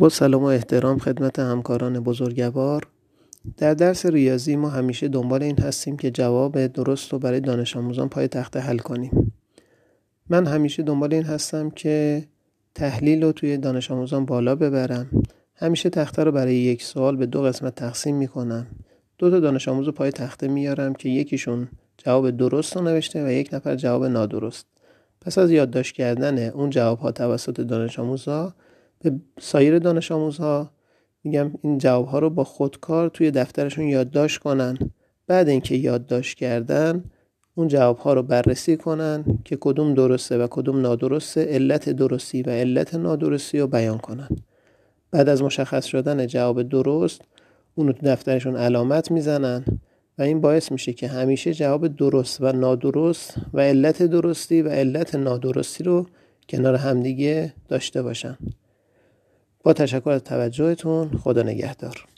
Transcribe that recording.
با سلام و احترام خدمت همکاران بزرگوار در درس ریاضی ما همیشه دنبال این هستیم که جواب درست رو برای دانش آموزان پای تخته حل کنیم. من همیشه دنبال این هستم که تحلیل رو توی دانش آموزان بالا ببرم. همیشه تخته رو برای یک سوال به دو قسمت تقسیم می‌کنم. دو تا دانش آموز پای تخته میارم که یکیشون جواب درست رو نوشته و یک نفر جواب نادرست. پس از یادداشت کردن اون جواب ها توسط دانش آموزها به سایر دانش آموزها میگم این جواب ها رو با خودکار توی دفترشون یادداشت کنن. بعد اینکه یادداشت کردن اون جواب ها رو بررسی کنن که کدوم درسته و کدوم نادرسته علت درستی و علت نادرستی رو بیان کنن. بعد از مشخص شدن جواب درست اون رو تو دفترشون علامت می‌زنن و این باعث میشه که همیشه جواب درست و نادرست و علت درستی و علت نادرستی رو کنار همدیگه داشته باشن. با تشکر از توجهتون خدا نگهدار.